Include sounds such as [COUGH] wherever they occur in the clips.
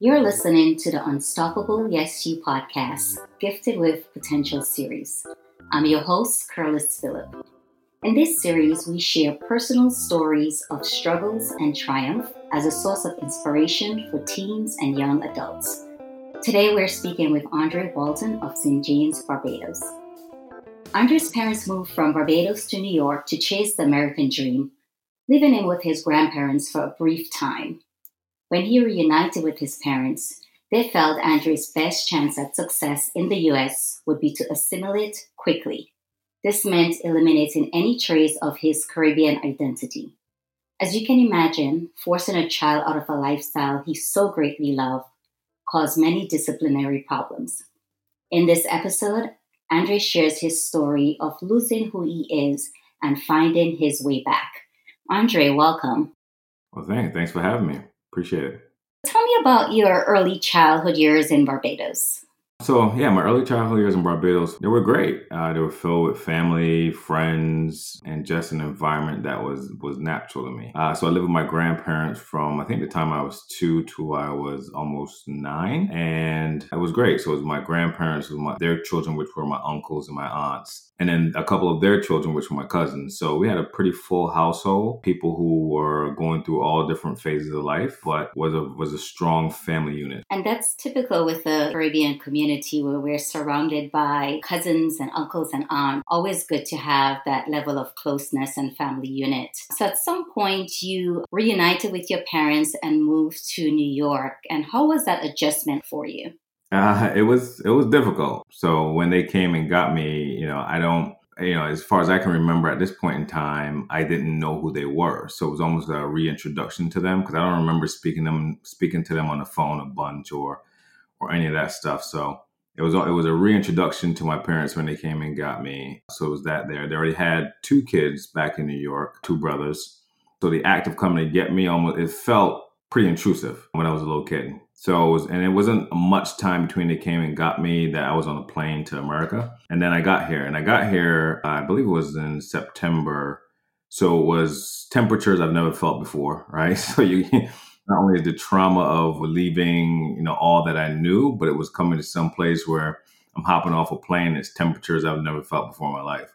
You're listening to the Unstoppable Yes You podcast, Gifted with Potential series. I'm your host, Curlis Phillip. In this series, we share personal stories of struggles and triumph as a source of inspiration for teens and young adults. Today, we're speaking with Andre Walton of St. James, Barbados. Andre's parents moved from Barbados to New York to chase the American dream, living in with his grandparents for a brief time. When he reunited with his parents, they felt Andre's best chance at success in the US would be to assimilate quickly. This meant eliminating any trace of his Caribbean identity. As you can imagine, forcing a child out of a lifestyle he so greatly loved caused many disciplinary problems. In this episode, Andre shares his story of losing who he is and finding his way back. Andre, welcome. Well, thanks. Thanks for having me. Appreciate it. Tell me about your early childhood years in Barbados. So yeah, my early childhood years in Barbados, they were great. Uh, they were filled with family, friends, and just an environment that was was natural to me. Uh, so I lived with my grandparents from I think the time I was two to I was almost nine, and it was great. So it was my grandparents, with my their children, which were my uncles and my aunts, and then a couple of their children, which were my cousins. So we had a pretty full household, people who were going through all different phases of life, but was a was a strong family unit. And that's typical with the Caribbean community where we're surrounded by cousins and uncles and aunts. Always good to have that level of closeness and family unit. So at some point you reunited with your parents and moved to New York. And how was that adjustment for you? Uh, [LAUGHS] it was it was difficult. So when they came and got me, you know, I don't, you know, as far as I can remember at this point in time, I didn't know who they were. So it was almost a reintroduction to them because I don't remember speaking them speaking to them on the phone a bunch or or any of that stuff. So it was it was a reintroduction to my parents when they came and got me. So it was that there. They already had two kids back in New York, two brothers. So the act of coming to get me almost it felt pretty intrusive when I was a little kid. So it was, and it wasn't much time between they came and got me that I was on a plane to America. And then I got here, and I got here, I believe it was in September. So it was temperatures I've never felt before, [LAUGHS] right? So you not only the trauma of leaving, you know, all that I knew, but it was coming to some place where I'm hopping off a plane. It's temperatures I've never felt before in my life.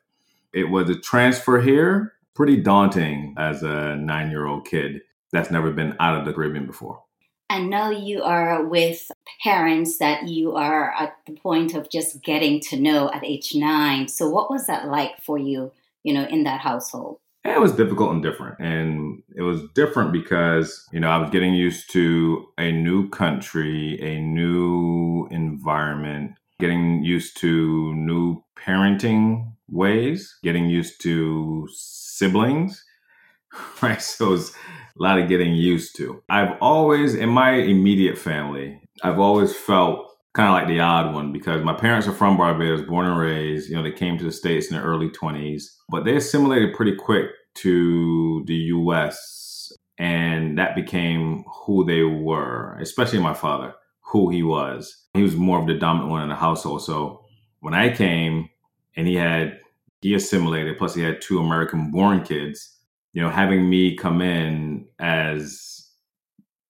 It was a transfer here, pretty daunting as a nine year old kid that's never been out of the Caribbean before. And now you are with parents that you are at the point of just getting to know at age nine. So, what was that like for you, you know, in that household? It was difficult and different. And it was different because, you know, I was getting used to a new country, a new environment, getting used to new parenting ways, getting used to siblings, [LAUGHS] right? So it was a lot of getting used to. I've always, in my immediate family, I've always felt kind of like the odd one because my parents are from Barbados, born and raised. You know, they came to the States in their early 20s, but they assimilated pretty quick to the US. And that became who they were, especially my father, who he was. He was more of the dominant one in the household. So when I came and he had, he assimilated, plus he had two American born kids you know, having me come in as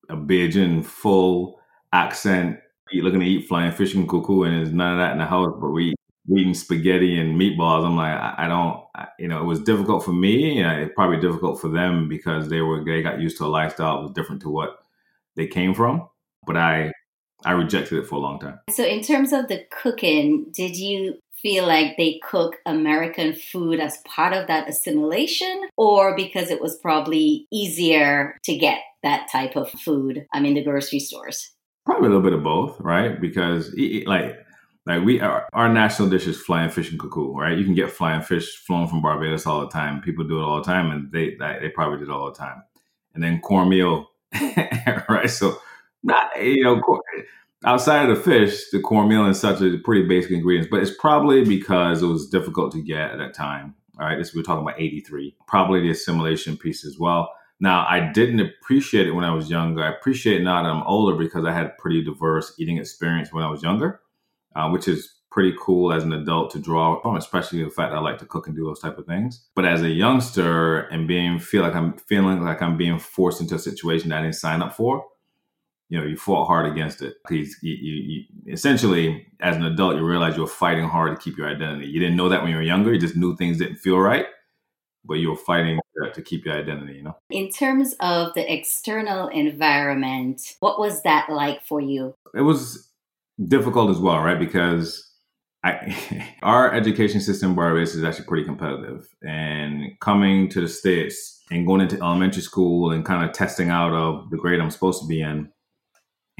a Bajan full accent, looking to eat flying fish and cou-cou, and there's none of that in the house, but we eating spaghetti and meatballs. I'm like, I, I don't, I, you know, it was difficult for me, and it probably difficult for them because they were they got used to a lifestyle that was different to what they came from. But I, I rejected it for a long time. So, in terms of the cooking, did you feel like they cook American food as part of that assimilation or because it was probably easier to get that type of food I mean the grocery stores? Probably a little bit of both, right? Because like like we our, our national dish is flying fish and cou-cou, right? You can get flying fish flown from Barbados all the time. People do it all the time, and they they probably did all the time. And then cornmeal, [LAUGHS] right? So not you know outside of the fish, the cornmeal and such are pretty basic ingredients, but it's probably because it was difficult to get at that time. All right, this we're talking about 83. Probably the assimilation piece as well. Now, I didn't appreciate it when I was younger. I appreciate it now that I'm older because I had a pretty diverse eating experience when I was younger, uh, which is pretty cool as an adult to draw from, especially the fact that I like to cook and do those type of things. But as a youngster and being feel like I'm feeling like I'm being forced into a situation that I didn't sign up for, you know, you fought hard against it. Because you, you, you, essentially, as an adult, you realize you were fighting hard to keep your identity. You didn't know that when you were younger. You just knew things didn't feel right, but you were fighting to, keep your identity. You know. In terms of the external environment, what was that like for you? It was difficult as well, right? Because I, [LAUGHS] our education system in Barbados is actually pretty competitive. And coming to the States and going into elementary school and kind of testing out of the grade I'm supposed to be in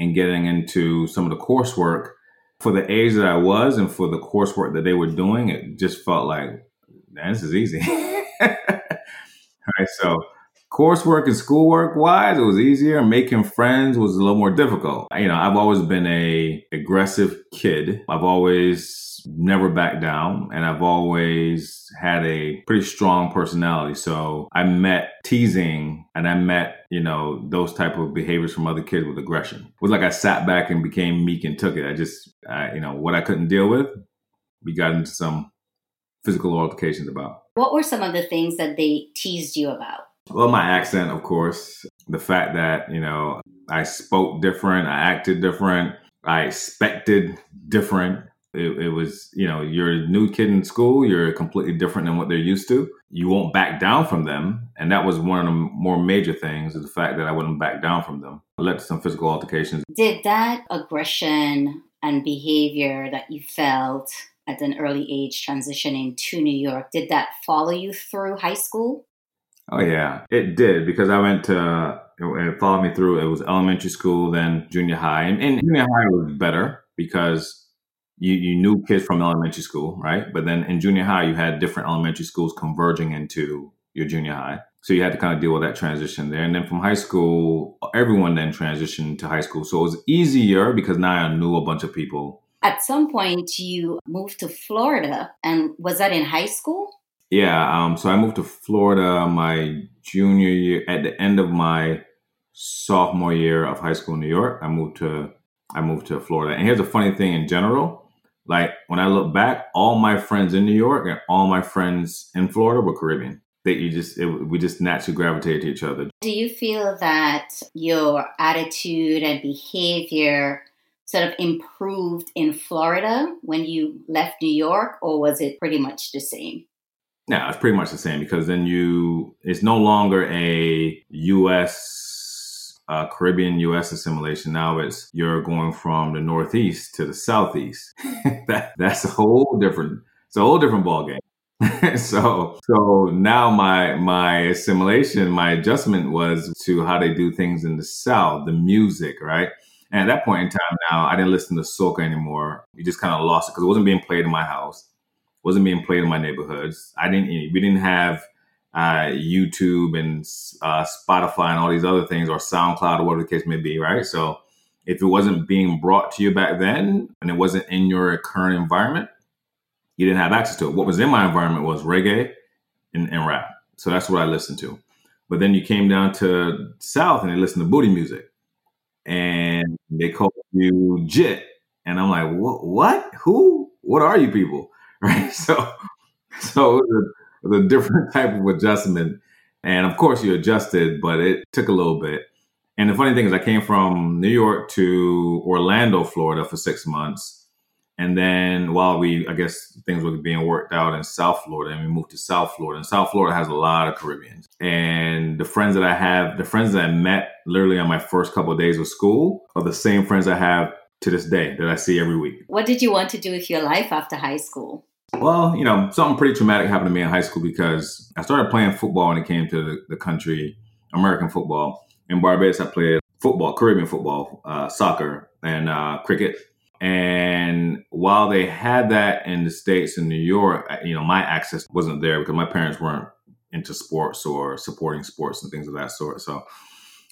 and getting into some of the coursework for the age that I was and for the coursework that they were doing, it just felt like, this is easy. [LAUGHS] All right. So coursework and schoolwork wise, it was easier. Making friends was a little more difficult. You know, I've always been a aggressive kid. I've always never backed down and I've always had a pretty strong personality. So I met teasing and I met, you know, those type of behaviors from other kids with aggression. It was like I sat back and became meek and took it. I just, I, you know, what I couldn't deal with, we got into some physical altercations about. What were some of the things that they teased you about? Well, my accent, of course, the fact that, you know, I spoke different, I acted different, I expected different it, it, was, you know, you're a new kid in school, you're completely different than what they're used to. You won't back down from them. And that was one of the more major things is the fact that I wouldn't back down from them. Led to some physical altercations. Did that aggression and behavior that you felt at an early age transitioning to New York, did that follow you through high school? Oh, yeah, it did because I went to, it followed me through. It was elementary school, then junior high. And, and junior high was better because you, you knew kids from elementary school, right? But then in junior high, you had different elementary schools converging into your junior high. So you had to kind of deal with that transition there. And then from high school, everyone then transitioned to high school. So it was easier because now I knew a bunch of people. At some point, you moved to Florida. And was that in high school? Yeah. Um, so I moved to Florida my junior year, at the end of my sophomore year of high school in New York. I moved to I moved to Florida. And here's a funny thing in general like when I look back, all my friends in New York and all my friends in Florida were Caribbean. That you just it, we just naturally gravitated to each other. Do you feel that your attitude and behavior sort of improved in Florida when you left New York, or was it pretty much the same? No, it's pretty much the same because then you it's no longer a U.S uh, Caribbean U.S. assimilation. Now it's you're going from the Northeast to the Southeast. [LAUGHS] that that's a whole different. It's a whole different ball game. [LAUGHS] so so now my my assimilation, my adjustment was to how they do things in the South, the music, right? And at that point in time, now I didn't listen to soca anymore. We just kind of lost it because it wasn't being played in my house, wasn't being played in my neighborhoods. I didn't. We didn't have uh, YouTube and uh, Spotify and all these other things, or SoundCloud, or whatever the case may be, right? So if it wasn't being brought to you back then and it wasn't in your current environment, you didn't have access to it. What was in my environment was reggae and, and rap. So that's what I listened to. But then you came down to South and they listened to booty music and they called you Jit. And I'm like, what? What? Who? What are you people? [LAUGHS] Right. So, so it was a different [LAUGHS] type of adjustment. And of course, you adjusted, but it took a little bit. And the funny thing is, I came from New York to Orlando, Florida for six months. And then while we, I guess things were being worked out in South Florida, and we moved to South Florida. And South Florida has a lot of Caribbeans. And the friends that I have, the friends that I met literally on my first couple of days of school are the same friends I have to this day that I see every week. What did you want to do with your life after high school? Well, you know, something pretty traumatic happened to me in high school because I started playing football when it came to the, country, American football. In Barbados, I played football, Caribbean football, uh, soccer, and uh, cricket. And while they had that in the States in New York, you know, my access wasn't there because my parents weren't into sports or supporting sports and things of that sort. So,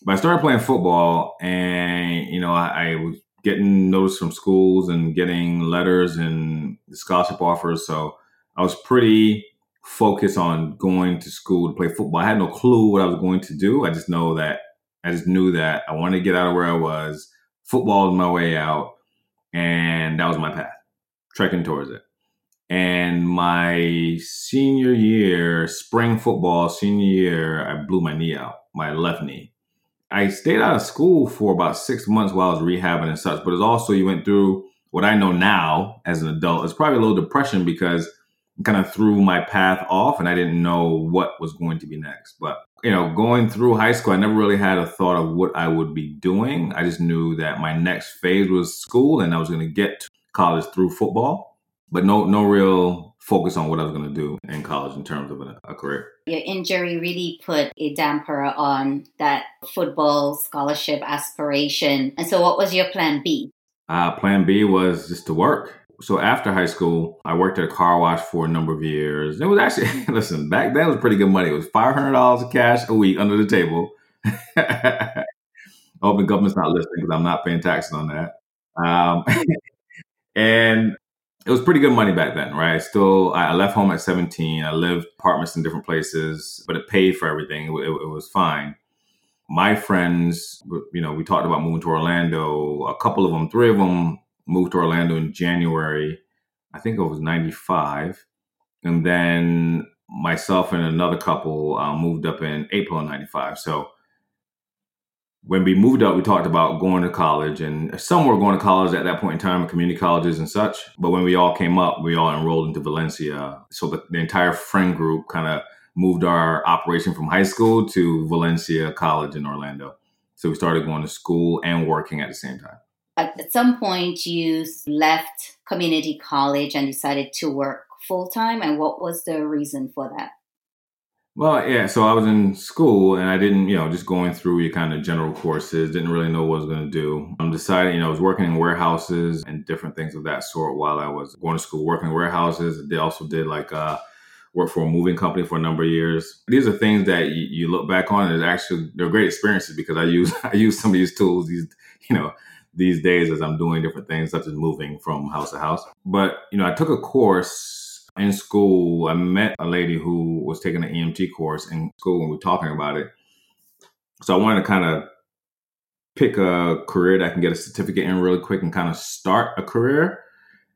but I started playing football and, you know, I, I was getting notice from schools and getting letters and scholarship offers. So I was pretty focused on going to school to play football. I had no clue what I was going to do. I just know that I just knew that I wanted to get out of where I was. Football was my way out, and that was my path, trekking towards it. And my senior year, spring football, senior year, I blew my knee out, my left knee. I stayed out of school for about six months while I was rehabbing and such, but it's also you went through what I know now as an adult. It's probably a little depression because kind of threw my path off and I didn't know what was going to be next. But, you know, going through high school, I never really had a thought of what I would be doing. I just knew that my next phase was school and I was going to get to college through football, but no, no real focus on what I was going to do in college in terms of a, a career. Your injury really put a damper on that football scholarship aspiration. And so, what was your plan B? Uh, plan B was just to work so after high school, I worked at a car wash for a number of years. It was actually, [LAUGHS] listen, back then it was pretty good money. It was $500 cash a week under the table. [LAUGHS] I hope the government's not listening because I'm not paying taxes on that. Um, [LAUGHS] and it was pretty good money back then, right? Still, I left home at 17. I lived apartments in different places, but it paid for everything. It, it, it was fine. My friends, you know, we talked about moving to Orlando. A couple of them, three of them moved to Orlando in January. I think it was 95. And then myself and another couple uh, moved up in April of 95. So when we moved up, we talked about going to college, and some were going to college at that point in time, community colleges and such. But when we all came up, we all enrolled into Valencia. So the, the entire friend group kind of moved our operation from high school to Valencia College in Orlando. So we started going to school and working at the same time at some point you left community college and decided to work full time and what was the reason for that well yeah so i was in school and i didn't you know just going through your kind of general courses didn't really know what i was going to do i'm deciding you know i was working in warehouses and different things of that sort while i was going to school working in warehouses they also did like uh worked for a moving company for a number of years. These are things that you, you look back on and actually they're great experiences because I use [LAUGHS] I use some of these tools, these you know, these days as I'm doing different things, such as moving from house to house. But, you know, I took a course in school. I met a lady who was taking an EMT course in school and we were talking about it. So I wanted to kind of pick a career that I can get a certificate in really quick and kind of start a career,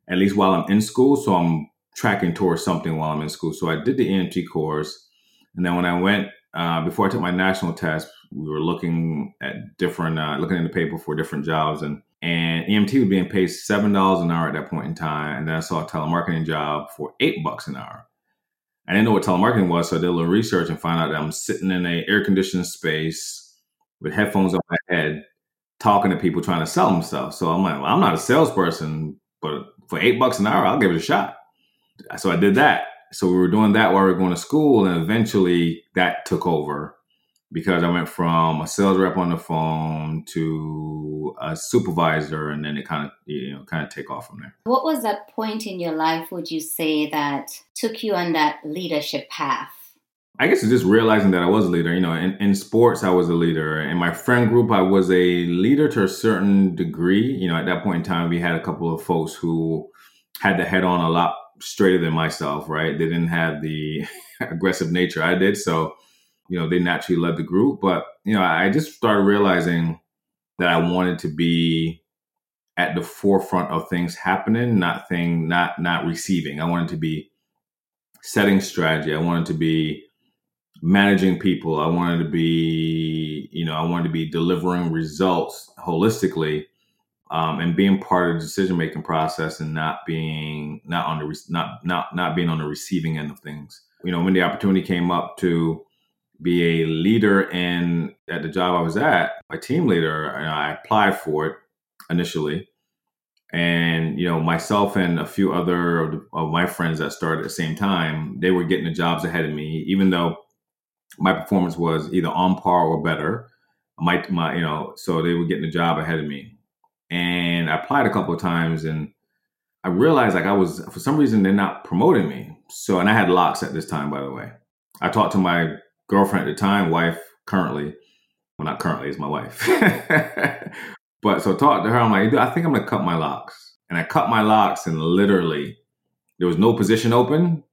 at least while I'm in school. So I'm tracking towards something while I'm in school. So I did the EMT course. And then when I went, uh, before I took my national test, we were looking at different, uh, looking in the paper for different jobs, and and EMT was being paid seven dollars an hour at that point in time, and then I saw a telemarketing job for eight bucks an hour. I didn't know what telemarketing was, so I did a little research and found out that I'm sitting in a air conditioned space with headphones on my head, talking to people trying to sell them stuff. So I'm like, well, I'm not a salesperson, but for eight bucks an hour, I'll give it a shot. So I did that. So we were doing that while we were going to school, and eventually that took over because I went from a sales rep on the phone to a supervisor, and then it kind of you know kind of take off from there. What was that point in your life? Would you say that took you on that leadership path? I guess it's just realizing that I was a leader. You know, in, in sports, I was a leader. In my friend group, I was a leader to a certain degree. You know, at that point in time, we had a couple of folks who had the head on a lot straighter than myself, right? They didn't have the [LAUGHS] aggressive nature I did. So you know, they naturally led the group. But, you know, I just started realizing that I wanted to be at the forefront of things happening, not thing, not not receiving. I wanted to be setting strategy. I wanted to be managing people. I wanted to be, you know, I wanted to be delivering results holistically, um, and being part of the decision making process, and not being not on the not not not being on the receiving end of things. You know, when the opportunity came up to be a leader in at the job I was at, my team leader, and I applied for it initially. And you know, myself and a few other of, the, of, my friends that started at the same time, they were getting the jobs ahead of me, even though my performance was either on par or better. My, my, you know, so they were getting the job ahead of me. And I applied a couple of times, and I realized like I was for some reason they're not promoting me. So, and I had locks at this time, by the way. I talked to my girlfriend at the time, wife currently, well, not currently, is my wife. [LAUGHS] but so I talked to her. I'm like, I think I'm gonna cut my locks, and I cut my locks, and literally, there was no position open,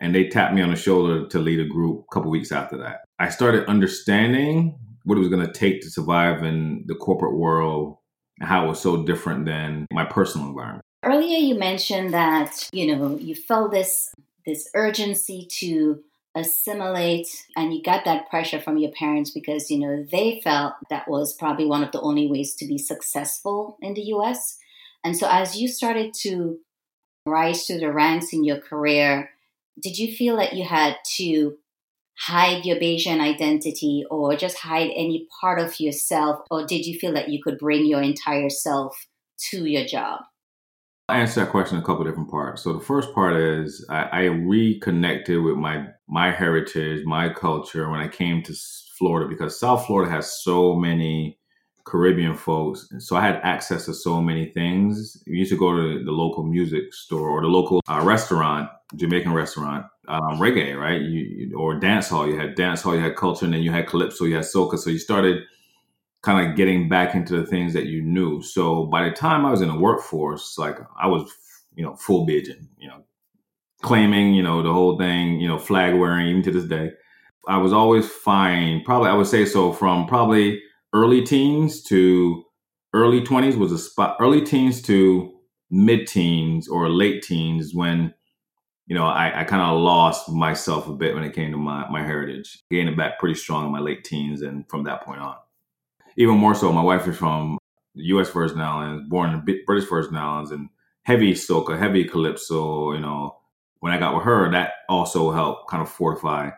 and they tapped me on the shoulder to lead a group. A couple weeks after that, I started understanding what it was gonna take to survive in the corporate world and how it was so different than my personal environment. Earlier, you mentioned that you know you felt this this urgency to assimilate and you got that pressure from your parents because you know they felt that was probably one of the only ways to be successful in the US and so as you started to rise through the ranks in your career did you feel that you had to hide your Bajan identity or just hide any part of yourself or did you feel that you could bring your entire self to your job I answer that question in a couple different parts. So the first part is I, I, reconnected with my my heritage, my culture when I came to Florida because South Florida has so many Caribbean folks. So I had access to so many things. We used to go to the local music store or the local uh, restaurant, Jamaican restaurant, um, reggae, right? You, or dance hall. You had dance hall, you had culture, and then you had calypso, you had soca. So you started kind of getting back into the things that you knew. So by the time I was in the workforce, like I was, you know, full Bajan, you know, claiming, you know, the whole thing, you know, flag wearing, even to this day. I was always fine. Probably, I would say so from probably early teens to early 20s was a spot, early teens to mid teens or late teens when, you know, I, I kind of lost myself a bit when it came to my, my heritage, gained it back pretty strong in my late teens and from that point on even more so, my wife is from the U.S. Virgin Islands, born in British Virgin Islands, and heavy soca, heavy calypso. You know, when I got with her, that also helped kind of fortify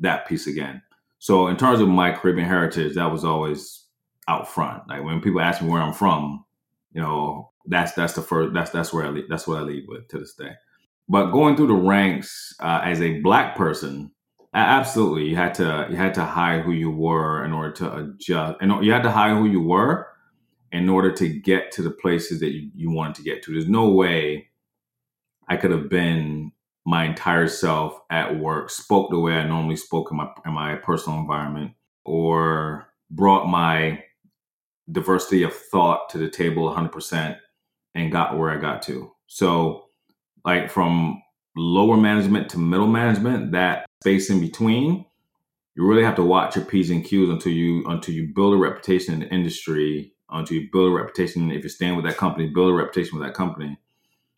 that piece again. So in terms of my Caribbean heritage, that was always out front. Like when people ask me where I'm from, you know, that's that's the first that's that's where I lead, that's what I lead with to this day. But going through the ranks uh, as a black person, Absolutely, you had to you had to hide who you were in order to adjust, and you had to hide who you were in order to get to the places that you, you wanted to get to. There's no way I could have been my entire self at work, spoke the way I normally spoke in my in my personal environment, or brought my diversity of thought to the table 100% and got where I got to. So, like from lower management to middle management, that space in between, you really have to watch your P's and Q's until you until you build a reputation in the industry, until you build a reputation if you're staying with that company, build a reputation with that company.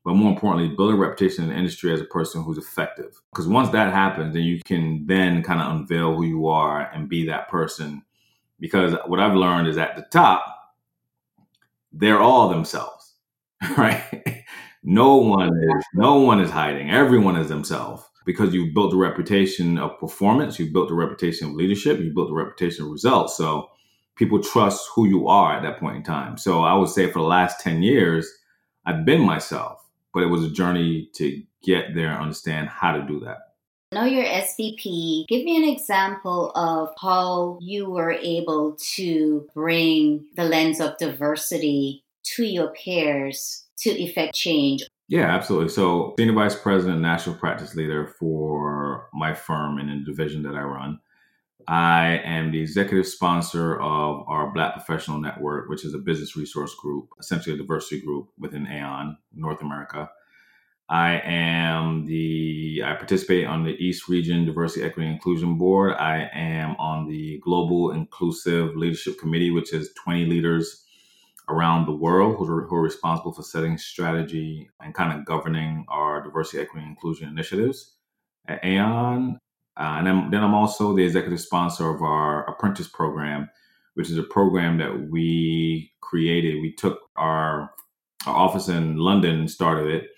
But more importantly, build a reputation in the industry as a person who's effective. Because once that happens, then you can then kind of unveil who you are and be that person. Because what I've learned is at the top, they're all themselves, [LAUGHS] right? No one is no one is hiding. Everyone is themselves because you've built a reputation of performance, you've built a reputation of leadership, you've built a reputation of results. So people trust who you are at that point in time. So I would say for the last 10 years, I've been myself, but it was a journey to get there and understand how to do that. Know you're SVP. Give me an example of how you were able to bring the lens of diversity to your peers to effect change? Yeah, absolutely. So, senior vice president, national practice leader for my firm and in the division that I run. I am the executive sponsor of our Black Professional Network, which is a business resource group, essentially a diversity group within Aon, North America. I am the, I participate on the East Region Diversity, Equity, and Inclusion Board. I am on the Global Inclusive Leadership Committee, which is 20 leaders around the world who are, who are responsible for setting strategy and kind of governing our diversity, equity, and inclusion initiatives at Aon. Uh, and then, then I'm also the executive sponsor of our apprentice program, which is a program that we created. We took our, our office in London and started it.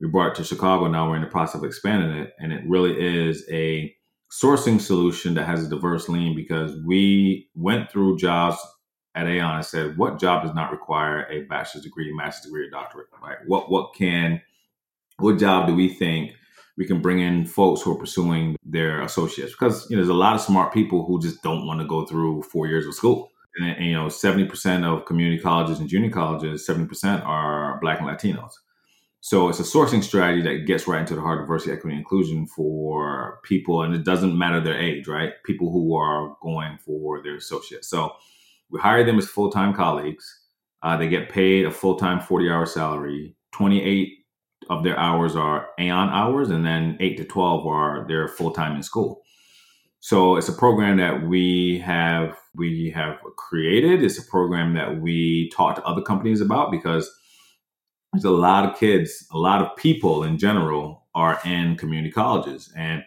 We brought it to Chicago. Now we're in the process of expanding it. And it really is a sourcing solution that has a diverse lean because we went through jobs at Aon and said, what job does not require a bachelor's degree, master's degree, or doctorate? Right? What what can what job do we think we can bring in folks who are pursuing their associates? Because you know, there's a lot of smart people who just don't want to go through four years of school. And, and you know, 70% of community colleges and junior colleges, 70% are black and Latinos. So it's a sourcing strategy that gets right into the heart of diversity, equity, inclusion for people, and it doesn't matter their age, right? People who are going for their associates. So we hire them as full time colleagues. Uh, they get paid a full time 40 hour salary. 28 of their hours are Aon hours, and then 8 to 12 are they're full time in school. So it's a program that we have we have created. It's a program that we talk to other companies about because there's a lot of kids, a lot of people in general are in community colleges, and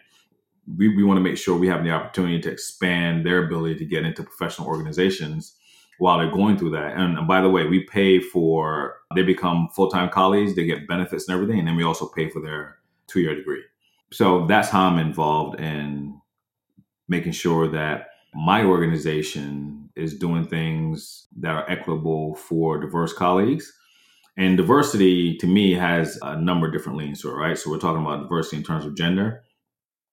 we, we want to make sure we have the opportunity to expand their ability to get into professional organizations while they're going through that. And, by the way, we pay for, they become full time colleagues, they get benefits and everything. And then we also pay for their two year degree. So that's how I'm involved in making sure that my organization is doing things that are equitable for diverse colleagues. And diversity to me has a number of different leans to it, right? So we're talking about diversity in terms of gender.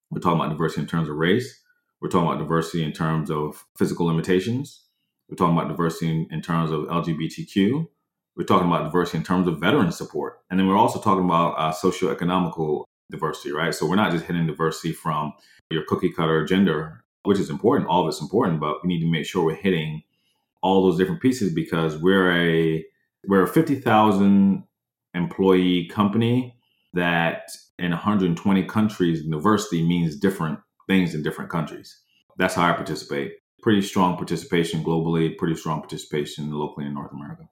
We're talking about diversity in terms of race. We're talking about diversity in terms of physical limitations. We're talking about diversity in, in terms of LGBTQ. We're talking about diversity in terms of veteran support. And then we're also talking about uh, socioeconomical diversity, right? So we're not just hitting diversity from your cookie cutter gender, which is important. All of it's important, but we need to make sure we're hitting all those different pieces because we're a we're a 50,000 employee company that in 120 countries diversity means different things in different countries. That's how I participate pretty strong participation globally, pretty strong participation locally in North America.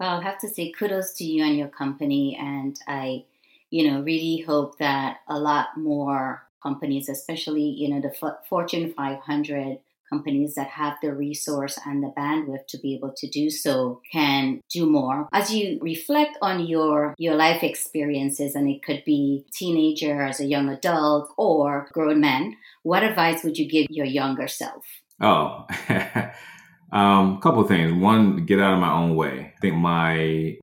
Well, i have to say kudos to you and your company. And I, you know, really hope that a lot more companies, especially, you know, the Fortune 500 companies that have the resource and the bandwidth to be able to do so can do more as you reflect on your your life experiences and it could be teenager as a young adult or grown men what advice would you give your younger self Oh, [LAUGHS] um, a couple of things. One, get out of my own way. I think my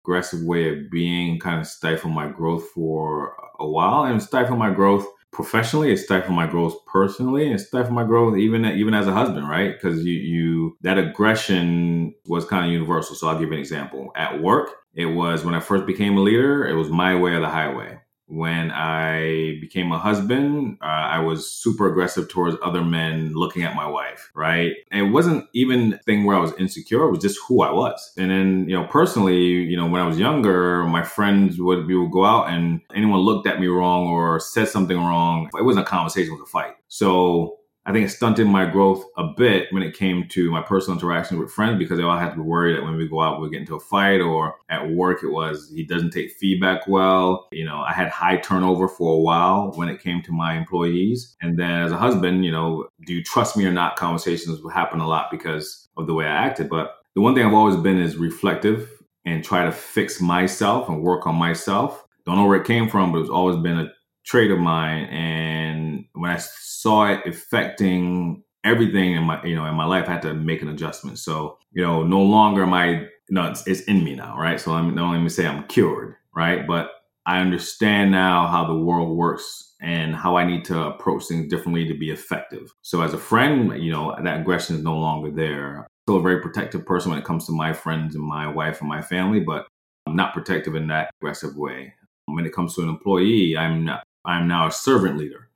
aggressive way of being kind of stifled my growth for a while, and stifled my growth professionally. It stifled my growth personally, and stifled my growth even even as a husband, right? Because you you that aggression was kind of universal. So I'll give you an example. At work, it was when I first became a leader. It was my way or the highway when I became a husband, uh, I was super aggressive towards other men looking at my wife, right? And it wasn't even thing where I was insecure, it was just who I was. And then, you know, personally, you know, when I was younger, my friends would, we would go out and anyone looked at me wrong or said something wrong. It wasn't a conversation, it was a fight. So I think it stunted my growth a bit when it came to my personal interactions with friends because they all had to be worried that when we go out, we get into a fight or at work, it was he doesn't take feedback well. You know, I had high turnover for a while when it came to my employees. And then as a husband, you know, do you trust me or not? Conversations would happen a lot because of the way I acted. But the one thing I've always been is reflective and try to fix myself and work on myself. Don't know where it came from, but it's always been a trait of mine. And when I saw it affecting everything in my you know in my life, I had to make an adjustment. So you know, no longer am I know it's, it's in me now, right? So I'm not only say I'm cured, right? But I understand now how the world works and how I need to approach things differently to be effective. So as a friend, you know, that aggression is no longer there. Still a very protective person when it comes to my friends and my wife and my family, but I'm not protective in that aggressive way. When it comes to an employee, I'm not, I'm now a servant leader.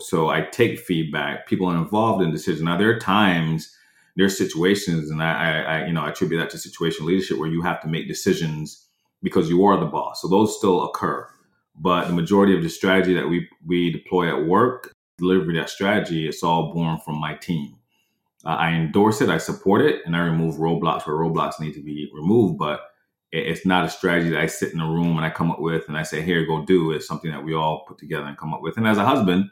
So I take feedback. People are involved in decisions. Now there are times, there are situations, and I, I, I, you know, I attribute that to situational leadership where you have to make decisions because you are the boss. So those still occur. But the majority of the strategy that we we deploy at work, delivery that strategy, it's all born from my team. Uh, I endorse it, I support it, and I remove roadblocks where roadblocks need to be removed. But it's not a strategy that I sit in a room and I come up with and I say, "Here, go do." It's something that we all put together and come up with. And as a husband,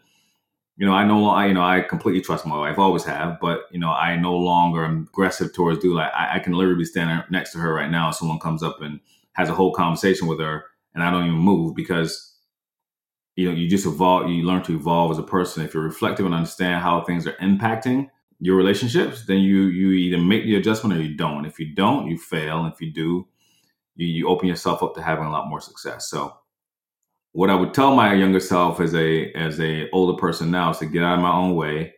you know, I know, I you know, I completely trust my wife, always have, but you know, I no longer am aggressive towards do like I, I can literally be standing next to her right now. Someone comes up and has a whole conversation with her, and I don't even move because you know you just evolve. You learn to evolve as a person. If you're reflective and understand how things are impacting your relationships, then you you either make the adjustment or you don't. If you don't, you fail. If you do, you, you open yourself up to having a lot more success. So what I would tell my younger self as a as a older person now is to get out of my own way,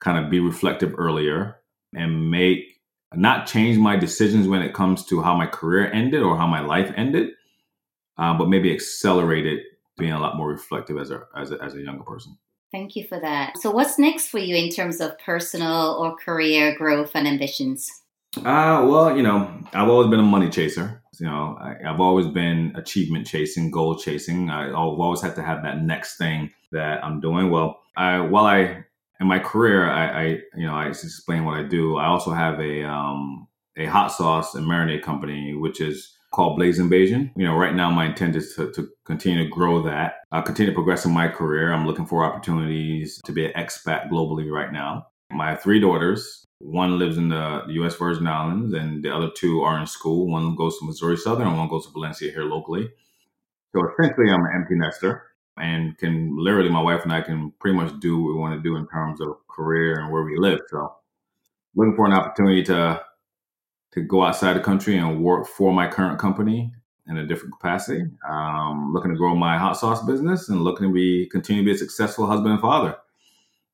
kind of be reflective earlier and make not change my decisions when it comes to how my career ended or how my life ended, uh, but maybe accelerate it being a lot more reflective as a, as a as a younger person. Thank you for that. So, what's next for you in terms of personal or career growth and ambitions? Uh, well, you know, I've always been a money chaser. You know, I, have always been achievement chasing, goal chasing. I, have always had to have that next thing that I'm doing. Well, I while I in my career, I, I you know, I explain what I do. I also have a um, a hot sauce and marinade company, which is called Blaze Invasion. You know, right now my intent is to, to continue to grow that, uh, continue to progress in my career. I'm looking for opportunities to be an expat globally right now. My three daughters, one lives in the U.S. Virgin Islands, and the other two are in school. One goes to Missouri Southern, and one goes to Valencia here locally. So essentially, I'm an empty nester and can literally, my wife and I can pretty much do what we want to do in terms of career and where we live. So, looking for an opportunity to to go outside the country and work for my current company in a different capacity. Um, looking to grow my hot sauce business and looking to be continue to be a successful husband and father.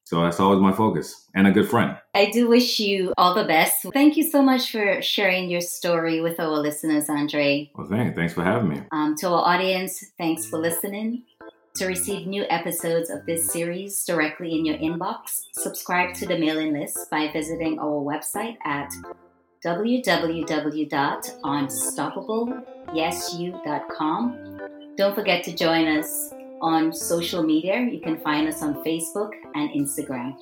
So that's always my focus and a good friend. I do wish you all the best. Thank you so much for sharing your story with our listeners, Andre. Well, thanks. Thanks for having me. Um, to our audience, thanks for listening. To receive new episodes of this series directly in your inbox, subscribe to the mailing list by visiting our website at www.unstoppableyesyou.com. Don't forget to join us on social media. You can find us on Facebook and Instagram.